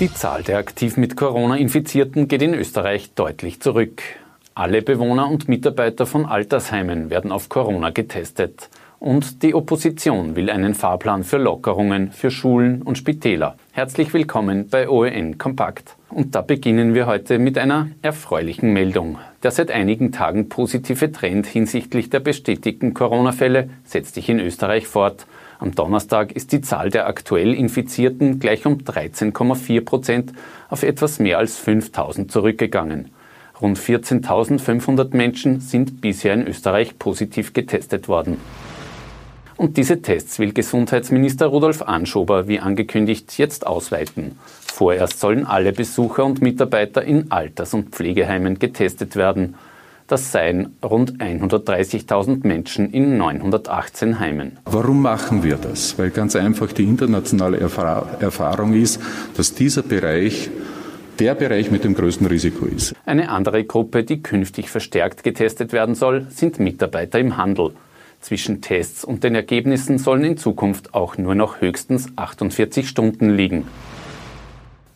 Die Zahl der aktiv mit Corona-Infizierten geht in Österreich deutlich zurück. Alle Bewohner und Mitarbeiter von Altersheimen werden auf Corona getestet. Und die Opposition will einen Fahrplan für Lockerungen für Schulen und Spitäler. Herzlich willkommen bei OEN Kompakt. Und da beginnen wir heute mit einer erfreulichen Meldung. Der seit einigen Tagen positive Trend hinsichtlich der bestätigten Corona-Fälle setzt sich in Österreich fort. Am Donnerstag ist die Zahl der aktuell Infizierten gleich um 13,4 Prozent auf etwas mehr als 5000 zurückgegangen. Rund 14.500 Menschen sind bisher in Österreich positiv getestet worden. Und diese Tests will Gesundheitsminister Rudolf Anschober, wie angekündigt, jetzt ausweiten. Vorerst sollen alle Besucher und Mitarbeiter in Alters- und Pflegeheimen getestet werden. Das seien rund 130.000 Menschen in 918 Heimen. Warum machen wir das? Weil ganz einfach die internationale Erfahrung ist, dass dieser Bereich der Bereich mit dem größten Risiko ist. Eine andere Gruppe, die künftig verstärkt getestet werden soll, sind Mitarbeiter im Handel. Zwischen Tests und den Ergebnissen sollen in Zukunft auch nur noch höchstens 48 Stunden liegen.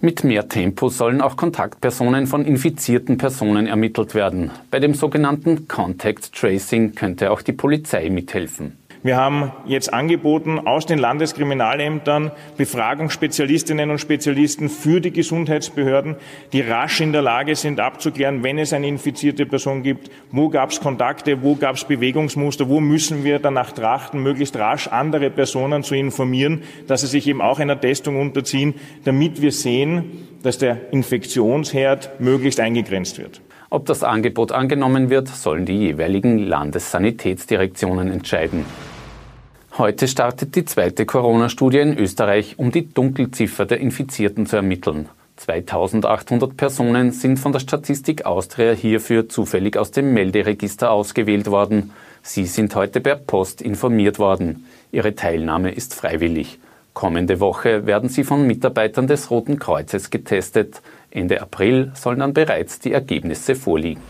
Mit mehr Tempo sollen auch Kontaktpersonen von infizierten Personen ermittelt werden. Bei dem sogenannten Contact Tracing könnte auch die Polizei mithelfen. Wir haben jetzt angeboten, aus den Landeskriminalämtern Befragungsspezialistinnen und Spezialisten für die Gesundheitsbehörden, die rasch in der Lage sind abzuklären, wenn es eine infizierte Person gibt, wo gab es Kontakte, wo gab es Bewegungsmuster, wo müssen wir danach trachten, möglichst rasch andere Personen zu informieren, dass sie sich eben auch einer Testung unterziehen, damit wir sehen, dass der Infektionsherd möglichst eingegrenzt wird. Ob das Angebot angenommen wird, sollen die jeweiligen Landessanitätsdirektionen entscheiden. Heute startet die zweite Corona-Studie in Österreich, um die Dunkelziffer der Infizierten zu ermitteln. 2800 Personen sind von der Statistik Austria hierfür zufällig aus dem Melderegister ausgewählt worden. Sie sind heute per Post informiert worden. Ihre Teilnahme ist freiwillig. Kommende Woche werden sie von Mitarbeitern des Roten Kreuzes getestet. Ende April sollen dann bereits die Ergebnisse vorliegen.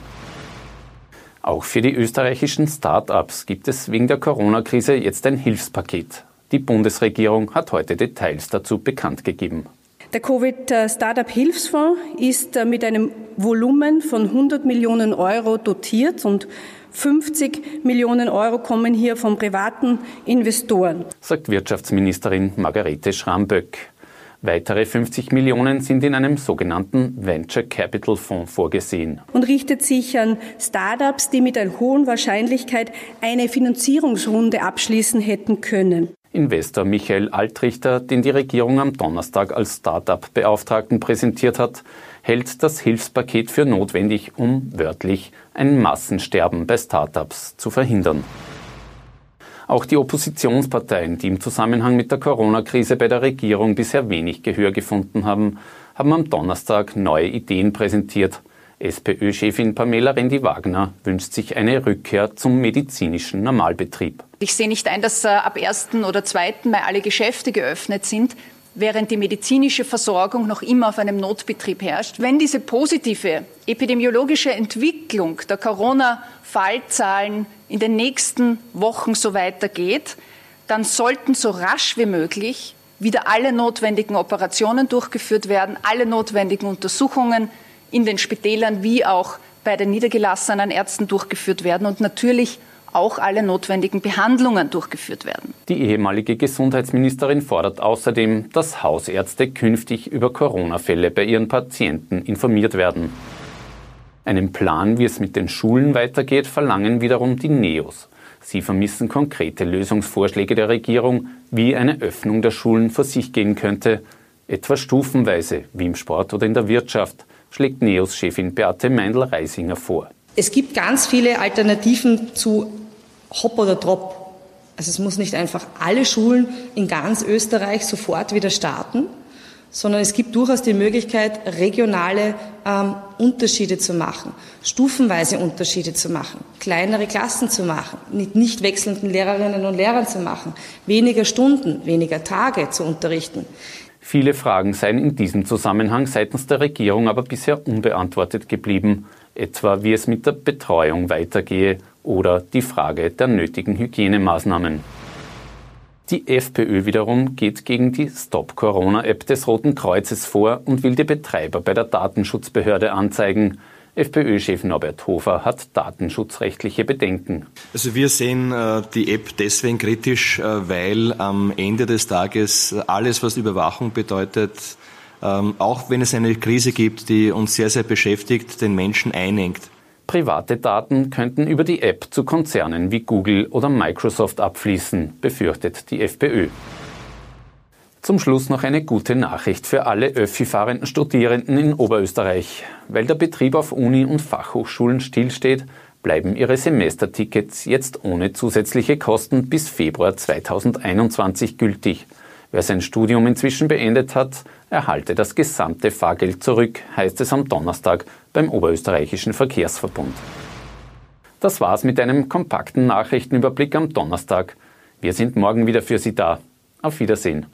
Auch für die österreichischen Start-ups gibt es wegen der Corona-Krise jetzt ein Hilfspaket. Die Bundesregierung hat heute Details dazu bekannt gegeben. Der Covid-Startup-Hilfsfonds ist äh, mit einem Volumen von 100 Millionen Euro dotiert und 50 Millionen Euro kommen hier von privaten Investoren, sagt Wirtschaftsministerin Margarete Schramböck. Weitere 50 Millionen sind in einem sogenannten Venture Capital Fonds vorgesehen. Und richtet sich an Startups, die mit einer hohen Wahrscheinlichkeit eine Finanzierungsrunde abschließen hätten können. Investor Michael Altrichter, den die Regierung am Donnerstag als Startup-Beauftragten präsentiert hat, hält das Hilfspaket für notwendig, um wörtlich ein Massensterben bei Startups zu verhindern. Auch die Oppositionsparteien, die im Zusammenhang mit der Corona-Krise bei der Regierung bisher wenig Gehör gefunden haben, haben am Donnerstag neue Ideen präsentiert. SPÖ-Chefin Pamela Rendi-Wagner wünscht sich eine Rückkehr zum medizinischen Normalbetrieb. Ich sehe nicht ein, dass äh, ab 1. oder 2. Mai alle Geschäfte geöffnet sind während die medizinische Versorgung noch immer auf einem Notbetrieb herrscht. Wenn diese positive epidemiologische Entwicklung der Corona-Fallzahlen in den nächsten Wochen so weitergeht, dann sollten so rasch wie möglich wieder alle notwendigen Operationen durchgeführt werden, alle notwendigen Untersuchungen in den Spitälern wie auch bei den niedergelassenen Ärzten durchgeführt werden und natürlich auch alle notwendigen Behandlungen durchgeführt werden. Die ehemalige Gesundheitsministerin fordert außerdem, dass Hausärzte künftig über Corona-Fälle bei ihren Patienten informiert werden. Einen Plan, wie es mit den Schulen weitergeht, verlangen wiederum die NEOS. Sie vermissen konkrete Lösungsvorschläge der Regierung, wie eine Öffnung der Schulen vor sich gehen könnte, etwa stufenweise, wie im Sport oder in der Wirtschaft, schlägt NEOS-Chefin Beate Meindl-Reisinger vor. Es gibt ganz viele Alternativen zu Hop oder Drop. Also es muss nicht einfach alle Schulen in ganz Österreich sofort wieder starten, sondern es gibt durchaus die Möglichkeit, regionale ähm, Unterschiede zu machen, stufenweise Unterschiede zu machen, kleinere Klassen zu machen, mit nicht wechselnden Lehrerinnen und Lehrern zu machen, weniger Stunden, weniger Tage zu unterrichten. Viele Fragen seien in diesem Zusammenhang seitens der Regierung aber bisher unbeantwortet geblieben, etwa wie es mit der Betreuung weitergehe oder die Frage der nötigen Hygienemaßnahmen. Die FPÖ wiederum geht gegen die Stop Corona-App des Roten Kreuzes vor und will die Betreiber bei der Datenschutzbehörde anzeigen. FPÖ-Chef Norbert Hofer hat datenschutzrechtliche Bedenken. Also wir sehen äh, die App deswegen kritisch, äh, weil am Ende des Tages alles, was Überwachung bedeutet, ähm, auch wenn es eine Krise gibt, die uns sehr, sehr beschäftigt, den Menschen einengt. Private Daten könnten über die App zu Konzernen wie Google oder Microsoft abfließen, befürchtet die FPÖ. Zum Schluss noch eine gute Nachricht für alle Öffi-fahrenden Studierenden in Oberösterreich. Weil der Betrieb auf Uni- und Fachhochschulen stillsteht, bleiben ihre Semestertickets jetzt ohne zusätzliche Kosten bis Februar 2021 gültig. Wer sein Studium inzwischen beendet hat, erhalte das gesamte Fahrgeld zurück, heißt es am Donnerstag beim Oberösterreichischen Verkehrsverbund. Das war's mit einem kompakten Nachrichtenüberblick am Donnerstag. Wir sind morgen wieder für Sie da. Auf Wiedersehen.